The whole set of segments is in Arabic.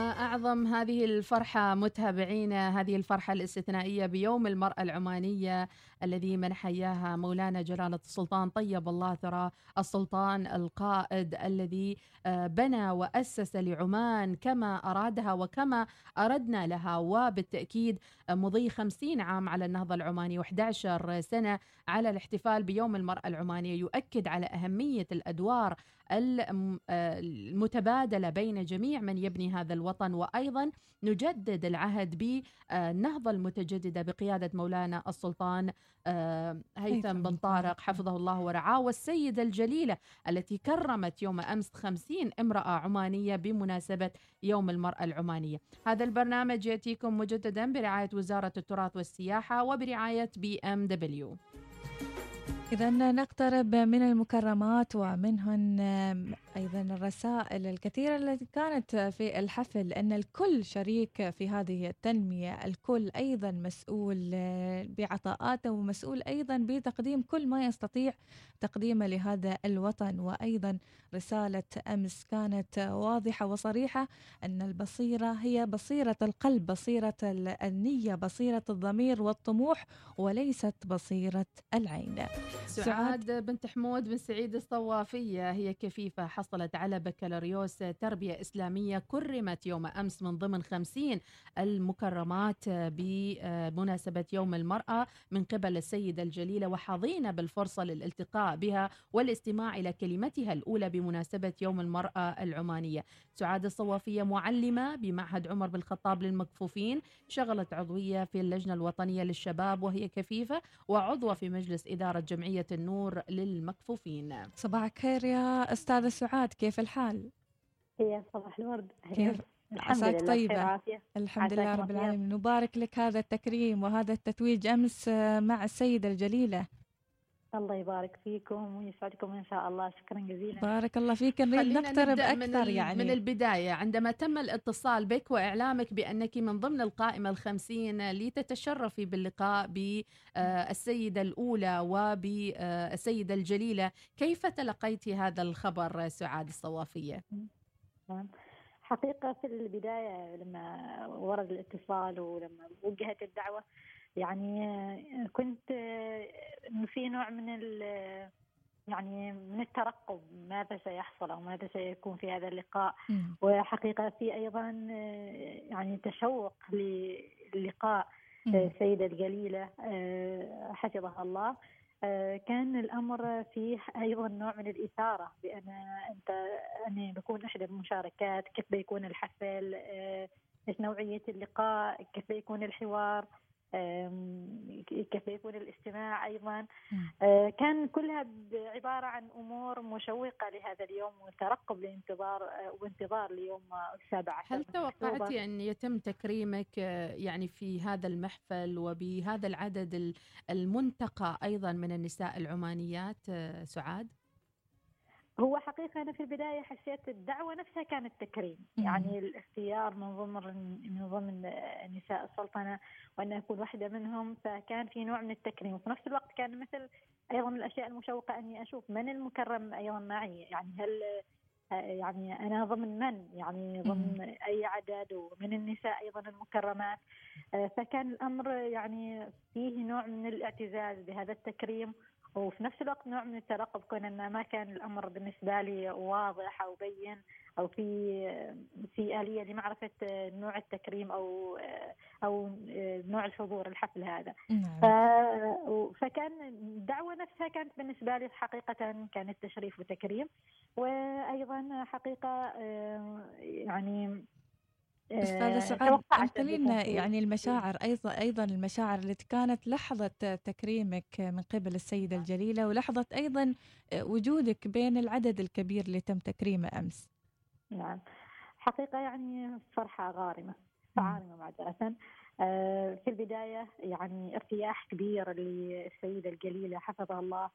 أعظم هذه الفرحة متابعينا هذه الفرحة الاستثنائية بيوم المرأة العمانية الذي من إياها مولانا جلالة السلطان. طيب الله ثرى السلطان القائد الذي آه، بنى وأسس لعمان كما أرادها وكما أردنا لها. وبالتأكيد مضي خمسين عام على النهضة العمانية و11 سنة على الاحتفال بيوم المرأة العمانية. يؤكد على أهمية الأدوار المتبادلة بين جميع من يبني هذا الوطن. وأيضا نجدد العهد بالنهضة المتجددة بقيادة مولانا السلطان آه، هيثم بن طارق حفظه الله ورعاه والسيدة الجليلة التي كرمت يوم أمس خمسين امرأة عمانية بمناسبة يوم المرأة العمانية. هذا البرنامج يأتيكم مجددا برعاية وزارة التراث والسياحة وبرعاية بي إم دبليو. إذا نقترب من المكرمات ومنهن أيضا الرسائل الكثيرة التي كانت في الحفل أن الكل شريك في هذه التنمية الكل أيضا مسؤول بعطاءاته ومسؤول أيضا بتقديم كل ما يستطيع تقديمه لهذا الوطن. وأيضا رسالة أمس كانت واضحة وصريحة أن البصيرة هي بصيرة القلب بصيرة النية بصيرة الضمير والطموح وليست بصيرة العين. سعاد. بنت حمود بن سعيد الصوافية هي كفيفة حصلت على بكالوريوس تربية إسلامية كرمت يوم أمس من ضمن خمسين المكرمات بمناسبة يوم المرأة من قبل السيدة الجليلة وحظينا بالفرصة للالتقاء بها والاستماع إلى كلمتها الأولى بمناسبة يوم المرأة العمانية. سعاد الصوافية معلمة بمعهد عمر بن الخطاب للمكفوفين شغلت عضوية في اللجنة الوطنية للشباب وهي كفيفة وعضوة في مجلس إدارة جمعية النور للمكفوفين. صباح الخير يا أستاذة سعاد كيف الحال؟ يا صباح الورد. كيف؟ عساك طيبة. الحمد لله رب العالمين. نبارك لك هذا التكريم وهذا التتويج أمس مع السيدة الجليلة. الله يبارك فيكم ويسعدكم إن شاء الله. شكرا جزيلا. بارك الله فيك. نريد نقترب أكثر من يعني. من البداية. عندما تم الاتصال بك وإعلامك بأنك من ضمن القائمة الخمسين لتتشرفي باللقاء بالسيده الأولى وبالسيده الجليلة كيف تلقيت هذا الخبر سعاد الصوافية؟ نعم. حقيقة في البداية لما ورد الاتصال ولما وجهت الدعوة يعني كنت في نوع من يعني من الترقب ماذا سيحصل أو ماذا سيكون في هذا اللقاء. وحقيقة في أيضا يعني تشوق للقاء السيدة الجليلة حفظها الله. كان الأمر فيه أيضا نوع من الإثارة بأن أنت أني بكون إحدى المشاركات كيف بيكون الحفل إيش نوعية اللقاء كيف بيكون الحوار. كيف يكون الاستماع أيضا. آه، كان كلها عبارة عن أمور مشوقة لهذا اليوم وترقب لانتظار آه، وانتظار ليوم السابع عشر هل توقعتي أن يتم تكريمك آه، يعني في هذا المحفل وبهذا العدد المنتقى أيضا من النساء العمانيات سعاد؟ هو حقيقة أنا في البداية حسيت الدعوة نفسها كانت تكريم. يعني الاختيار من ضمن من ضمن نساء السلطنة وأن أكون واحدة منهم فكان في نوع من التكريم. وفي نفس الوقت كان مثل أيضا الأشياء المشوقة أني أشوف من المكرم أيضا معي. يعني هل يعني أنا ضمن من؟ يعني ضمن أي عدد؟ ومن النساء أيضا المكرمات؟ فكان الأمر يعني فيه نوع من الإعتزاز بهذا التكريم. وفي نفس الوقت نوع من الترقب كون ان ما كان الأمر بالنسبة لي واضح أو بين أو في في آلية لمعرفة نوع التكريم أو أو نوع الحضور الحفل هذا نعم. فكان الدعوة نفسها كانت بالنسبة لي حقيقة كانت تشريف وتكريم وأيضا حقيقة يعني أستاذة سعاد انقلي لنا يعني المشاعر أيضا أيضا المشاعر التي كانت لحظة تكريمك من قبل السيدة الجليلة ولحظة أيضا وجودك بين العدد الكبير اللي تم تكريمه أمس. نعم. حقيقة يعني فرحة غارمة عارمه معذرة. في البداية يعني ارتياح كبير للسيدة الجليلة حفظها الله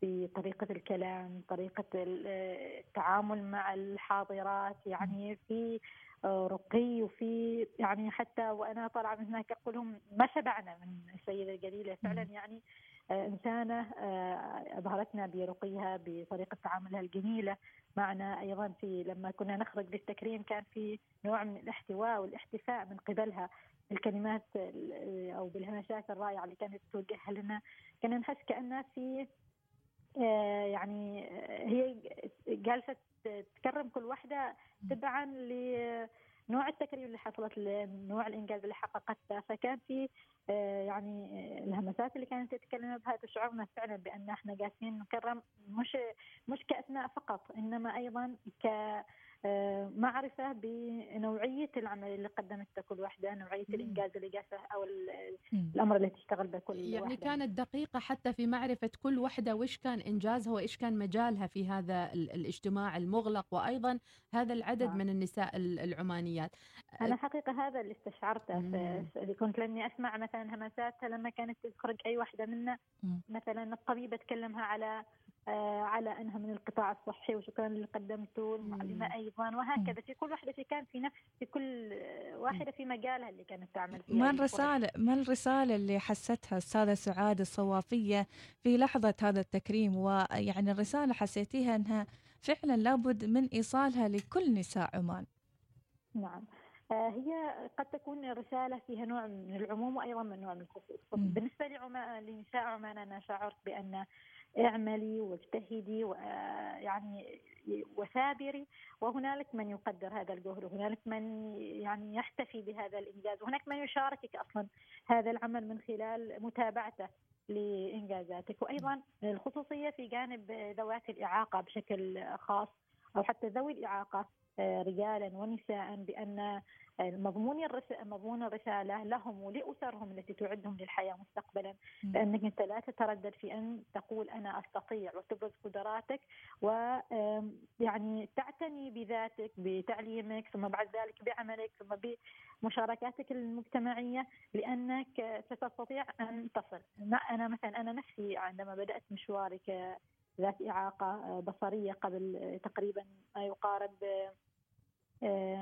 في طريقة الكلام طريقة التعامل مع الحاضرات. يعني في رقي وفي يعني حتى وأنا طالعة من هناك أقول لهم ما شبعنا من السيدة الجليلة. فعلا يعني إنسانة أبهرتنا برقيها بطريقة تعاملها الجميلة. معنا أيضا في لما كنا نخرج للتكريم كان في نوع من الاحتواء والاحتفاء من قبلها بالكلمات أو بالهمسات الرائعة اللي كانت توجهها لنا. كنا نحس كأنها في يعني هي جالسة تكرم كل واحدة تبعا لنوع التكريم اللي حصلت نوع الإنجاز اللي حققته. فكان في آه، يعني الهمسات اللي كانت تتكلم بها تشعرنا فعلا بأن إحنا جالسين نكرم مش مش كأسماء فقط إنما أيضا ك آه، معرفة بنوعية العمل اللي قدمته كل واحدة نوعية الإنجاز اللي جالسة أو الأمر اللي تشتغل به كل يعني واحدة. كانت دقيقة حتى في معرفة كل واحدة وإيش كان إنجازها وإيش كان مجالها في هذا الاجتماع المغلق وأيضا هذا العدد نعم. من النساء العمانيات. أنا حقيقة هذا اللي استشعرته في كنت لأني أسمع مثلا همساتها لما كانت تخرج أي واحدة منا مثلا الطبيبة تكلمها على آه، على أنها من القطاع الصحي وشكرا اللي قدمته المعلمة أيضا. وهكذا في كل واحدة في كان في نفس في كل واحدة في مجالها اللي كانت تعمل فيها ما الرسالة ما الرسالة اللي حستها أستاذة سعاد الصوافية في لحظة هذا التكريم؟ ويعني الرسالة حسيتيها أنها فعلا لابد من إيصالها لكل نساء عمان. نعم. آه، هي قد تكون رسالة فيها نوع من العموم وأيضا من نوع من الخصوص. بالنسبة لنساء عمان أنا شعرت بأن اعملي واجتهدي ويعني وثابري. وهنالك من يقدر هذا الجهد وهنالك من يعني يحتفي بهذا الإنجاز وهناك من يشاركك أصلا هذا العمل من خلال متابعته لإنجازاتك. وأيضا الخصوصية في جانب ذوات الإعاقة بشكل خاص أو حتى ذوي الإعاقة آه، رجالا ونساء بأن مضمون مضمون الرسالة لهم ولأسرهم التي تعدهم للحياة مستقبلا. لأنك أنت لا تتردد في أن تقول أنا أستطيع وتبرز قدراتك ويعني تعتني بذاتك بتعليمك ثم بعد ذلك بعملك ثم بمشاركاتك المجتمعية لأنك ستستطيع أن تصل. أنا مثلا أنا نفسي عندما بدأت مشواري ذات إعاقة بصرية قبل تقريبا ما يقارب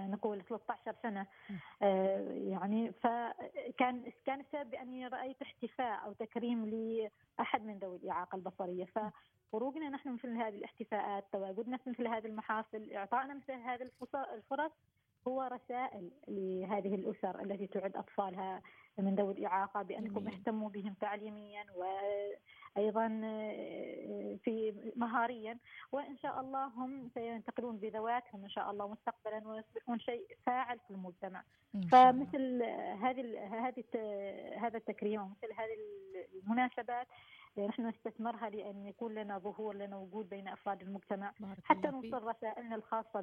نقول 13 سنة. آه، يعني فكان كان السبب بأني رأيت احتفاء أو تكريم لأحد من ذوي الإعاقة البصرية. فخروجنا نحن مثل هذه الاحتفاءات تواجدنا في مثل هذه المحافل إعطائنا مثل هذه الفرص هو رسائل لهذه الأسر التي تعد أطفالها من ذوي الإعاقة بأنكم اهتموا بهم تعليميا وأيضا آه، في مهاريا. وإن شاء الله هم سينتقلون بذواتهم إن شاء الله مستقبلا ويصبحون شيء فاعل في المجتمع. فمثل هذه هذه هذا التكريم ومثل هذه المناسبات نحن نستثمرها لأن يكون لنا ظهور لنا وجود بين أفراد المجتمع حتى نوصل رسائلنا الخاصة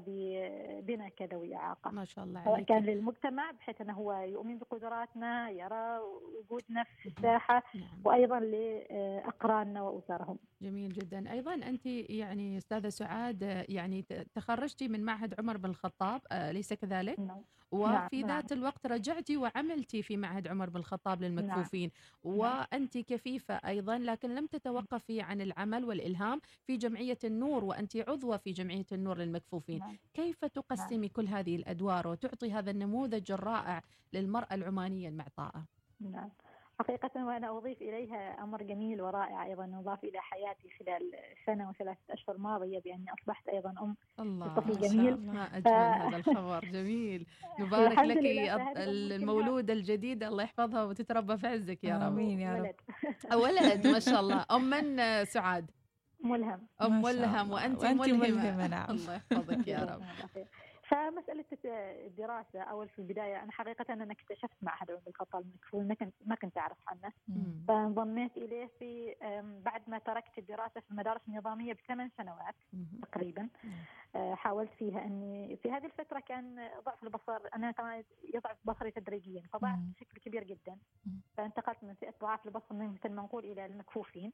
بنا كذوي إعاقة ما شاء الله سواء كان للمجتمع بحيث أنه هو يؤمن بقدراتنا يرى وجودنا في الساحة نعم. وأيضا لأقراننا وأسرهم جميل جدا أيضا أنت يعني أستاذة سعاد يعني تخرجتي من معهد عمر بن الخطاب أليس كذلك؟ نعم. وفي نعم. ذات الوقت رجعتي وعملتي في معهد عمر بن الخطاب للمكفوفين نعم. وأنت كفيفة أيضا لكن لم تتوقفي عن العمل والإلهام في جمعية النور وأنت عضوة في جمعية النور للمكفوفين نعم. كيف تقسمي نعم. كل هذه الأدوار وتعطي هذا النموذج الرائع للمرأة العمانية المعطاءة نعم حقيقة وأنا أضيف إليها أمر جميل ورائع أيضا أضاف إلى حياتي خلال سنة وثلاثة أشهر ماضية بأني أصبحت أيضا أم الله طفل جميل. ما أجمل ف... هذا الخبر جميل. نبارك لك المولودة الجديدة الله يحفظها وتتربى في عزك يا رب. آمين يا رب. ولد. ما شاء الله. أم من سعاد. ملهم. أم ملهم وأنت, وأنت ملهمة, ملهمة نعم. الله يحفظك يا رب. فمسألة الدراسة أول في البداية أنا حقيقة أنا اكتشفت معهد عمر الخطاب المكفول ما كنت ما كنت أعرف عنه. فانضميت إليه في بعد ما تركت الدراسة في المدارس النظامية بثمان سنوات تقريبا. آه، حاولت فيها أني في هذه الفترة كان ضعف البصر أنا كمان يضعف بصري تدريجيا فضعف بشكل كبير جدا. فانتقلت من فئة ضعاف البصر مثل ما نقول إلى المكفوفين.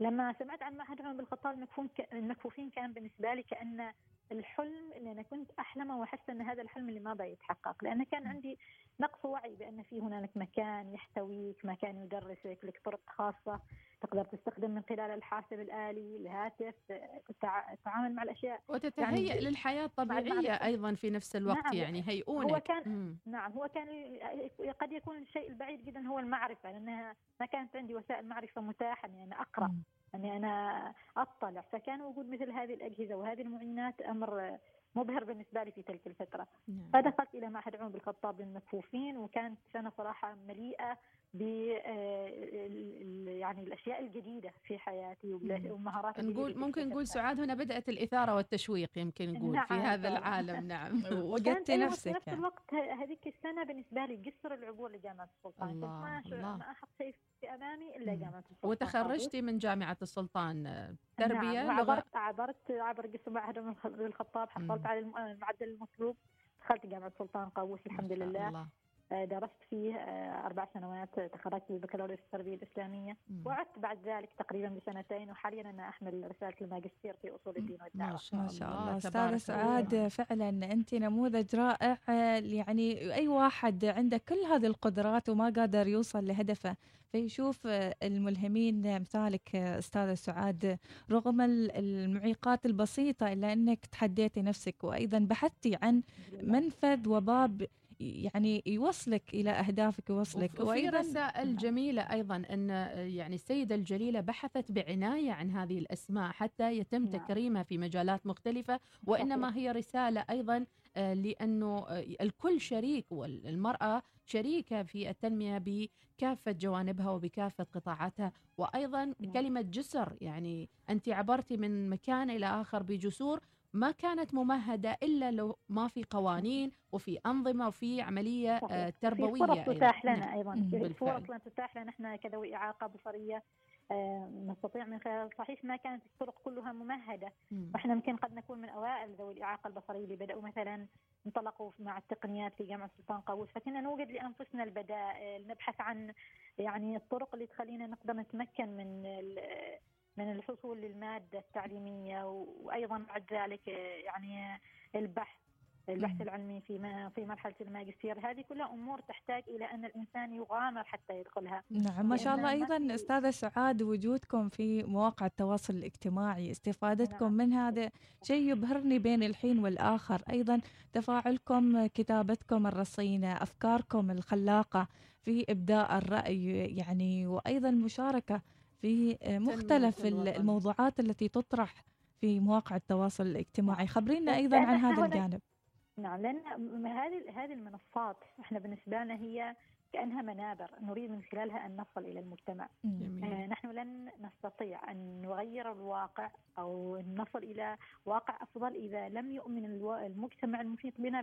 لما سمعت عن معهد عمر بالخطاب المكفوفين كان بالنسبة لي كأن الحلم اللي أنا كنت أحلمه وأحس إن هذا الحلم اللي ما بيتحقق لأن كان عندي نقص وعي بأن في هنالك مكان يحتويك مكان يدرسك لك طرق خاصة تقدر تستخدم من خلال الحاسب الآلي الهاتف تتعامل مع الأشياء. وتتهيأ يعني للحياة الطبيعية أيضا في نفس الوقت نعم يعني هيئونك. هو كان مم. نعم هو كان قد يكون الشيء البعيد جدا هو المعرفة لأنها ما كانت عندي وسائل معرفة متاحة إني أنا أقرأ. مم. أني أنا أطلع فكان وجود مثل هذه الأجهزة وهذه المعينات أمر مبهر بالنسبة لي في تلك الفترة نعم. فدخلت إلى معهد عمر بالخطاب للمكفوفين وكانت سنة صراحة مليئة ب آه، يعني الأشياء الجديدة في حياتي ومهارات نقول ممكن نقول سعاد هنا بدأت الإثارة والتشويق يمكن نقول نعم في هذا العالم نعم. وجدتي نفسك في نفس يعني. الوقت هذيك السنة بالنسبة لي قصر العبور لجامعة السلطان. الله ما, الله. ما أحط شيء في أمامي إلا جامعة السلطان. وتخرجتي من جامعة السلطان آه، تربية نعم. عبرت عبرت عبر قسم معهد الخطاب حصلت على المعدل المطلوب. دخلت جامعة السلطان قابوس الحمد لله. الله. آه، درست فيه آه، أربع سنوات تخرجت بالبكالوريوس التربية الإسلامية. وعدت بعد ذلك تقريبا بسنتين وحاليا أنا أحمل رسالة الماجستير في أصول الدين والدعوة. ما شاء, ما شاء الله أستاذة سعاد فعلا أنت نموذج رائع يعني أي واحد عنده كل هذه القدرات وما قادر يوصل لهدفه. فيشوف الملهمين مثالك أستاذة سعاد رغم المعيقات البسيطة إلا أنك تحديتي نفسك وأيضا بحثتي عن منفذ وباب يعني يوصلك إلى أهدافك يوصلك وفي رسائل جميلة أيضا أن يعني السيدة الجليلة بحثت بعناية عن هذه الأسماء حتى يتم نعم. تكريمها في مجالات مختلفة وإنما هي رسالة أيضا آه، لأنه آه، الكل شريك والمرأة شريكة في التنمية بكافة جوانبها وبكافة قطاعاتها وأيضا نعم. كلمة جسر يعني أنت عبرتي من مكان إلى آخر بجسور ما كانت ممهدة إلا لو ما في قوانين وفي أنظمة وفي عملية صحيح. آه، تربوية في فرص تتاح لنا نعم. أيضا. في فرص تتاح لنا. إحنا كذوي إعاقة بصرية آه، نستطيع من خلال صحيح ما كانت الطرق كلها ممهدة. وإحنا يمكن قد نكون من أوائل ذوي الإعاقة البصرية اللي بدأوا مثلا انطلقوا مع التقنيات في جامعة سلطان قابوس. فكنا نوجد لأنفسنا البدائل نبحث عن يعني الطرق اللي تخلينا نقدر نتمكن من من الحصول للمادة التعليمية وأيضا بعد ذلك يعني البحث البحث العلمي في في مرحلة الماجستير. هذه كلها أمور تحتاج إلى أن الإنسان يغامر حتى يدخلها. نعم ما شاء الله. أيضا أستاذة سعاد وجودكم في مواقع التواصل الاجتماعي استفادتكم نعم. من هذا شيء يبهرني بين الحين والآخر. أيضا تفاعلكم كتابتكم الرصينة أفكاركم الخلاقة في إبداء الرأي يعني وأيضا مشاركة في مختلف الموضوعات التي تطرح في مواقع التواصل الاجتماعي. خبرينا أيضا عن هذا الجانب. نعم لأن هذه هذه المنصات إحنا بالنسبة لنا هي كأنها منابر نريد من خلالها أن نصل إلى المجتمع. آه نحن لن نستطيع أن نغير الواقع أو نصل إلى واقع أفضل إذا لم يؤمن المجتمع المحيط بنا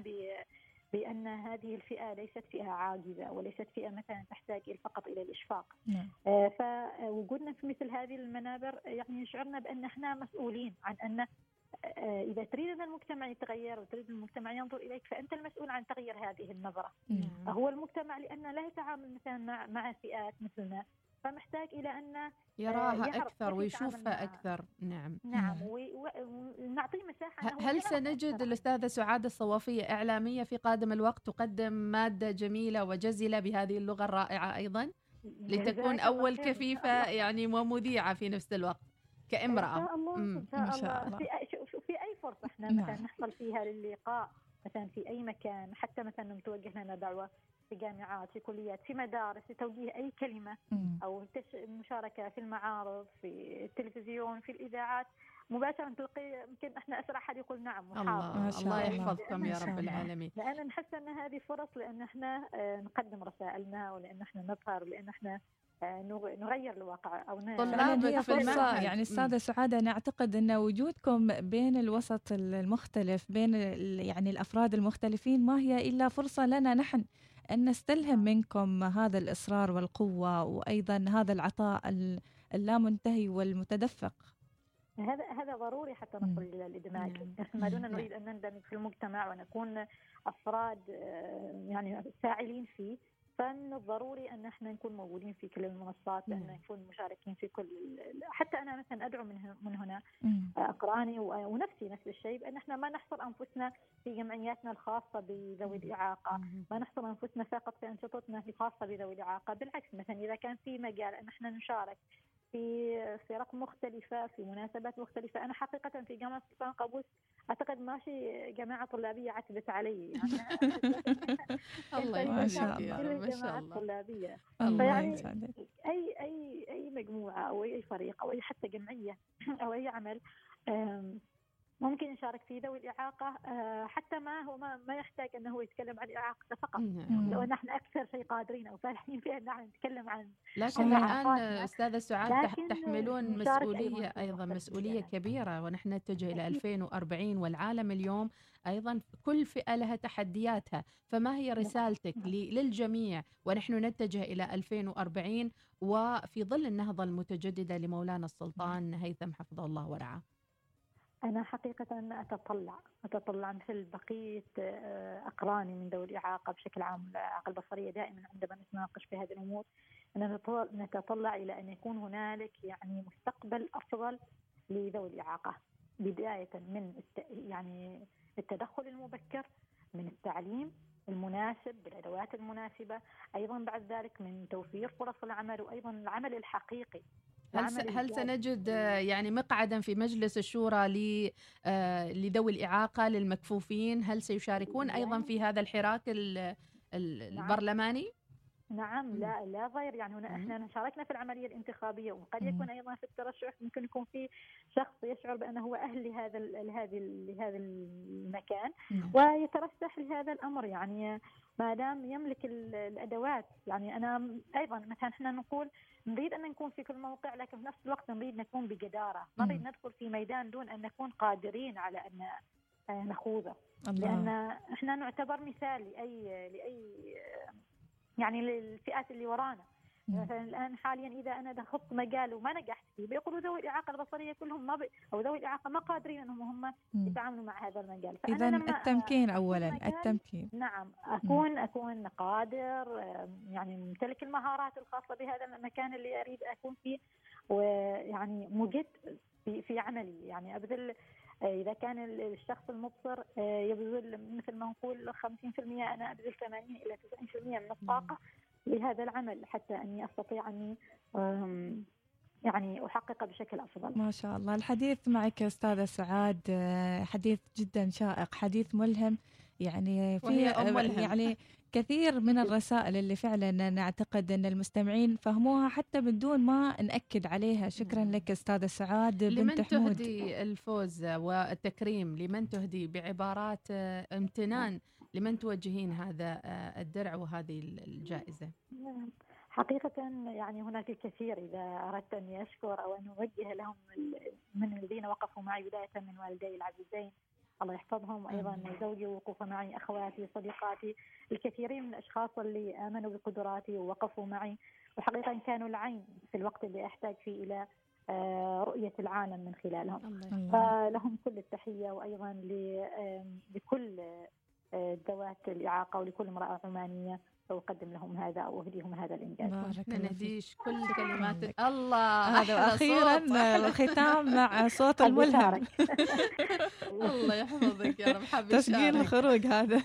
بأن هذه الفئة ليست فئة عاجزة وليست فئة مثلا تحتاج فقط إلى الإشفاق نعم. آه فوجودنا في مثل هذه المنابر يعني يشعرنا بأن إحنا مسؤولين عن أن آه، إذا تريد أن المجتمع يتغير وتريد المجتمع ينظر إليك فأنت المسؤول عن تغيير هذه النظرة نعم. هو المجتمع لأنه لا يتعامل مثلا مع مع فئات مثلنا فمحتاج إلى أن آه، يراها أكثر ويشوفها أكثر. نعم. نعم ونعطيه مساحة هل سنجد الأستاذة سعاد الصوافيه إعلامية في قادم الوقت تقدم مادة جميلة وجزله بهذه اللغة الرائعة أيضا؟ لتكون أول كفيفة يعني ومذيعة في نفس الوقت كامرأة. إن شاء الله إن شاء الله. في أي فرصة إحنا مثلا نعم. نحصل فيها للقاء مثلا في أي مكان حتى مثلا متوجه لنا دعوه في جامعات في كليات في مدارس لتوجيه أي كلمة أو المشاركة في المعارض في التلفزيون في الإذاعات. مباشرة تلقي يمكن إحنا أسرع حد يقول نعم الله ما شاء الله. يحفظكم يا رب العالمين. لأن نحس أن هذه فرص لأن إحنا آه، نقدم رسائلنا ولأن إحنا نظهر ولأن إحنا آه، نغير الواقع أو طلاب هي فرصة يعني أستاذة سعادة أنا أعتقد إن وجودكم بين الوسط المختلف بين يعني الأفراد المختلفين ما هي إلا فرصة لنا نحن. أن نستلهم منكم هذا الإصرار والقوة وأيضا هذا العطاء اللامنتهي والمتدفق. هذا هذا ضروري حتى نصل إلى الإدماج. نعم. ما دون نريد أن نندمج في المجتمع ونكون أفراد آه، يعني فاعلين فيه. فمن الضروري أن إحنا نكون موجودين في كل المنصات أن نكون مشاركين في كل حتى أنا مثلا أدعو من من هنا أقراني ونفسي نفس الشيء بأن إحنا ما نحصر أنفسنا في جمعياتنا الخاصة بذوي الإعاقة، ما نحصر أنفسنا فقط في أنشطتنا الخاصة بذوي الإعاقة، بالعكس مثلا إذا كان في مجال أن إحنا نشارك في فرق مختلفة في مناسبات مختلفة أنا حقيقة في جامعة سلطان قابوس أعتقد ماشي جماعة طلابية عتبت علي يعني. الله ما شاء الله ما شاء الله. الطلابية الله يسعدك أي أي أي مجموعة أو أي فريق أو أي حتى جمعية أو أي عمل ممكن يشارك في ذوي الإعاقة حتى ما هو ما, ما يحتاج أنه هو يتكلم عن إعاقته فقط. نعم. لو نحن أكثر شيء قادرين أو فاهمين في أن نحن نتكلم عن لكن الآن أستاذة سعاد تحملون مسؤولية أيضا مسؤولية كبيرة ونحن نتجه إلى 2040 والعالم اليوم أيضا كل فئة لها تحدياتها. فما هي رسالتك للجميع؟ ونحن نتجه إلى 2040 وفي ظل النهضة المتجددة لمولانا السلطان هيثم حفظه الله ورعاه. أنا حقيقة أتطلع أتطلع مثل بقية أقراني من ذوي الإعاقة بشكل عام الإعاقة البصرية دائما عندما نتناقش في هذه الأمور. نتطلع إلى أن يكون هنالك يعني مستقبل أفضل لذوي الإعاقة بداية من يعني التدخل المبكر من التعليم المناسب بالأدوات المناسبة أيضا بعد ذلك من توفير فرص العمل وأيضا العمل الحقيقي. هل هل سنجد يعني مقعدا في مجلس الشورى لذوي الإعاقة للمكفوفين؟ هل سيشاركون أيضا في هذا الحراك البرلماني؟ نعم لا لا غير. يعني هنا إحنا شاركنا في العملية الانتخابية وقد يكون أيضا في الترشح ممكن يكون في شخص يشعر بأنه هو أهل لهذا لهذا لهذا المكان ويترشح لهذا الأمر. يعني ما دام يملك الأدوات يعني أنا أيضا مثلا إحنا نقول نريد أن نكون في كل موقع لكن في نفس الوقت نريد نكون بجدارة، ما نريد ندخل في ميدان دون أن نكون قادرين على أن نخوضه. لأن إحنا نعتبر مثال لاي لأي يعني للفئات اللي ورانا. مثلا الآن حاليا إذا أنا دخلت مجال وما نجحت فيه بيقولوا ذوي الإعاقة البصرية كلهم ما بي أو ذوي الإعاقة ما قادرين إنهم هم يتعاملوا مع هذا المجال. اذا التمكين اولا التمكين. نعم اكون أكون قادر يعني ممتلك المهارات الخاصة بهذا المكان اللي أريد أكون فيه ويعني مجد في في عملي. يعني أبذل إذا كان الشخص المبصر يبذل مثل ما نقول 50% أنا أبذل 80 إلى 90% من الطاقة لهذا العمل حتى أني أستطيع أني يعني احققه بشكل أفضل. ما شاء الله، الحديث معك أستاذة سعاد حديث جدا شائق، حديث ملهم يعني في يعني كثير من الرسائل اللي فعلا نعتقد إن المستمعين فهموها حتى من دون ما نأكد عليها. شكرا لك أستاذة سعاد لمن بنت حمود. تهدي الفوز والتكريم؟ لمن تهدي بعبارات امتنان؟ لمن توجهين هذا الدرع وهذه الجائزة؟ حقيقة يعني هناك الكثير إذا أردت أني أشكر أو أن أوجه لهم من الذين وقفوا معي بداية من والدي العزيزين الله يحفظهم وأيضا زوجي ووقوفه معي أخواتي صديقاتي الكثيرين من الأشخاص اللي آمنوا بقدراتي ووقفوا معي. وحقيقة كانوا العين في الوقت اللي أحتاج فيه إلى رؤية العالم من خلالهم. فلهم كل التحية وأيضا لكل ذوات الإعاقة ولكل امرأة عمانية. وأقدم لهم هذا أو أهديهم هذا الإنجاز. بارك نهديش كل كلمات الله هذا أخيرا الختام مع صوت الملهم. الله يحفظك يا رب حبيبي تسجيل الخروج هذا.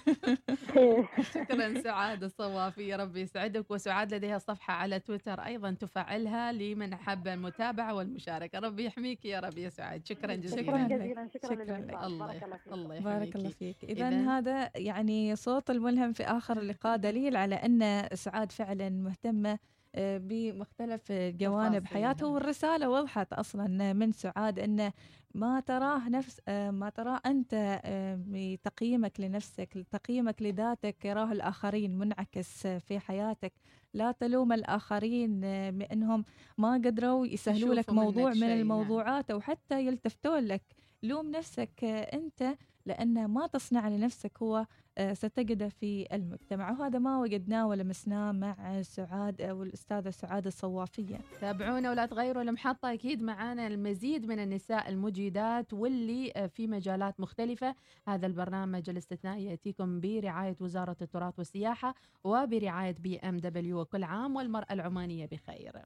شكرا سعاد الصوافي يا رب يسعدك وسعاد لديها صفحة على تويتر أيضا تفعلها لمن أحب المتابعة والمشاركة. ربي يحميك يا رب يا سعاد شكرا جزيلا. شكرا جزيلا شكرا, شكرا لك. الله الله بارك الله فيك. إذا هذا يعني صوت الملهم في آخر اللقاء. دليل على أن سعاد فعلا مهتمة بمختلف جوانب حياته والرسالة وضحت أصلا من سعاد أنه ما تراه نفس ما تراه أنت بتقييمك لنفسك تقييمك لذاتك يراه الآخرين منعكس في حياتك. لا تلوم الآخرين بأنهم ما قدروا يسهلوا لك موضوع من الموضوعات أو حتى يلتفتون لك. لوم نفسك أنت لأن ما تصنع لنفسك هو آه، ستجده في المجتمع. وهذا ما وجدناه ولمسناه مع سعاد أو الأستاذة سعاد الصوافية. تابعونا ولا تغيروا المحطة أكيد معانا المزيد من النساء المجيدات واللي آه، في مجالات مختلفة. هذا البرنامج الاستثنائي يأتيكم برعاية وزارة التراث والسياحة وبرعاية بي إم دبليو وكل عام والمرأة العمانية بخير.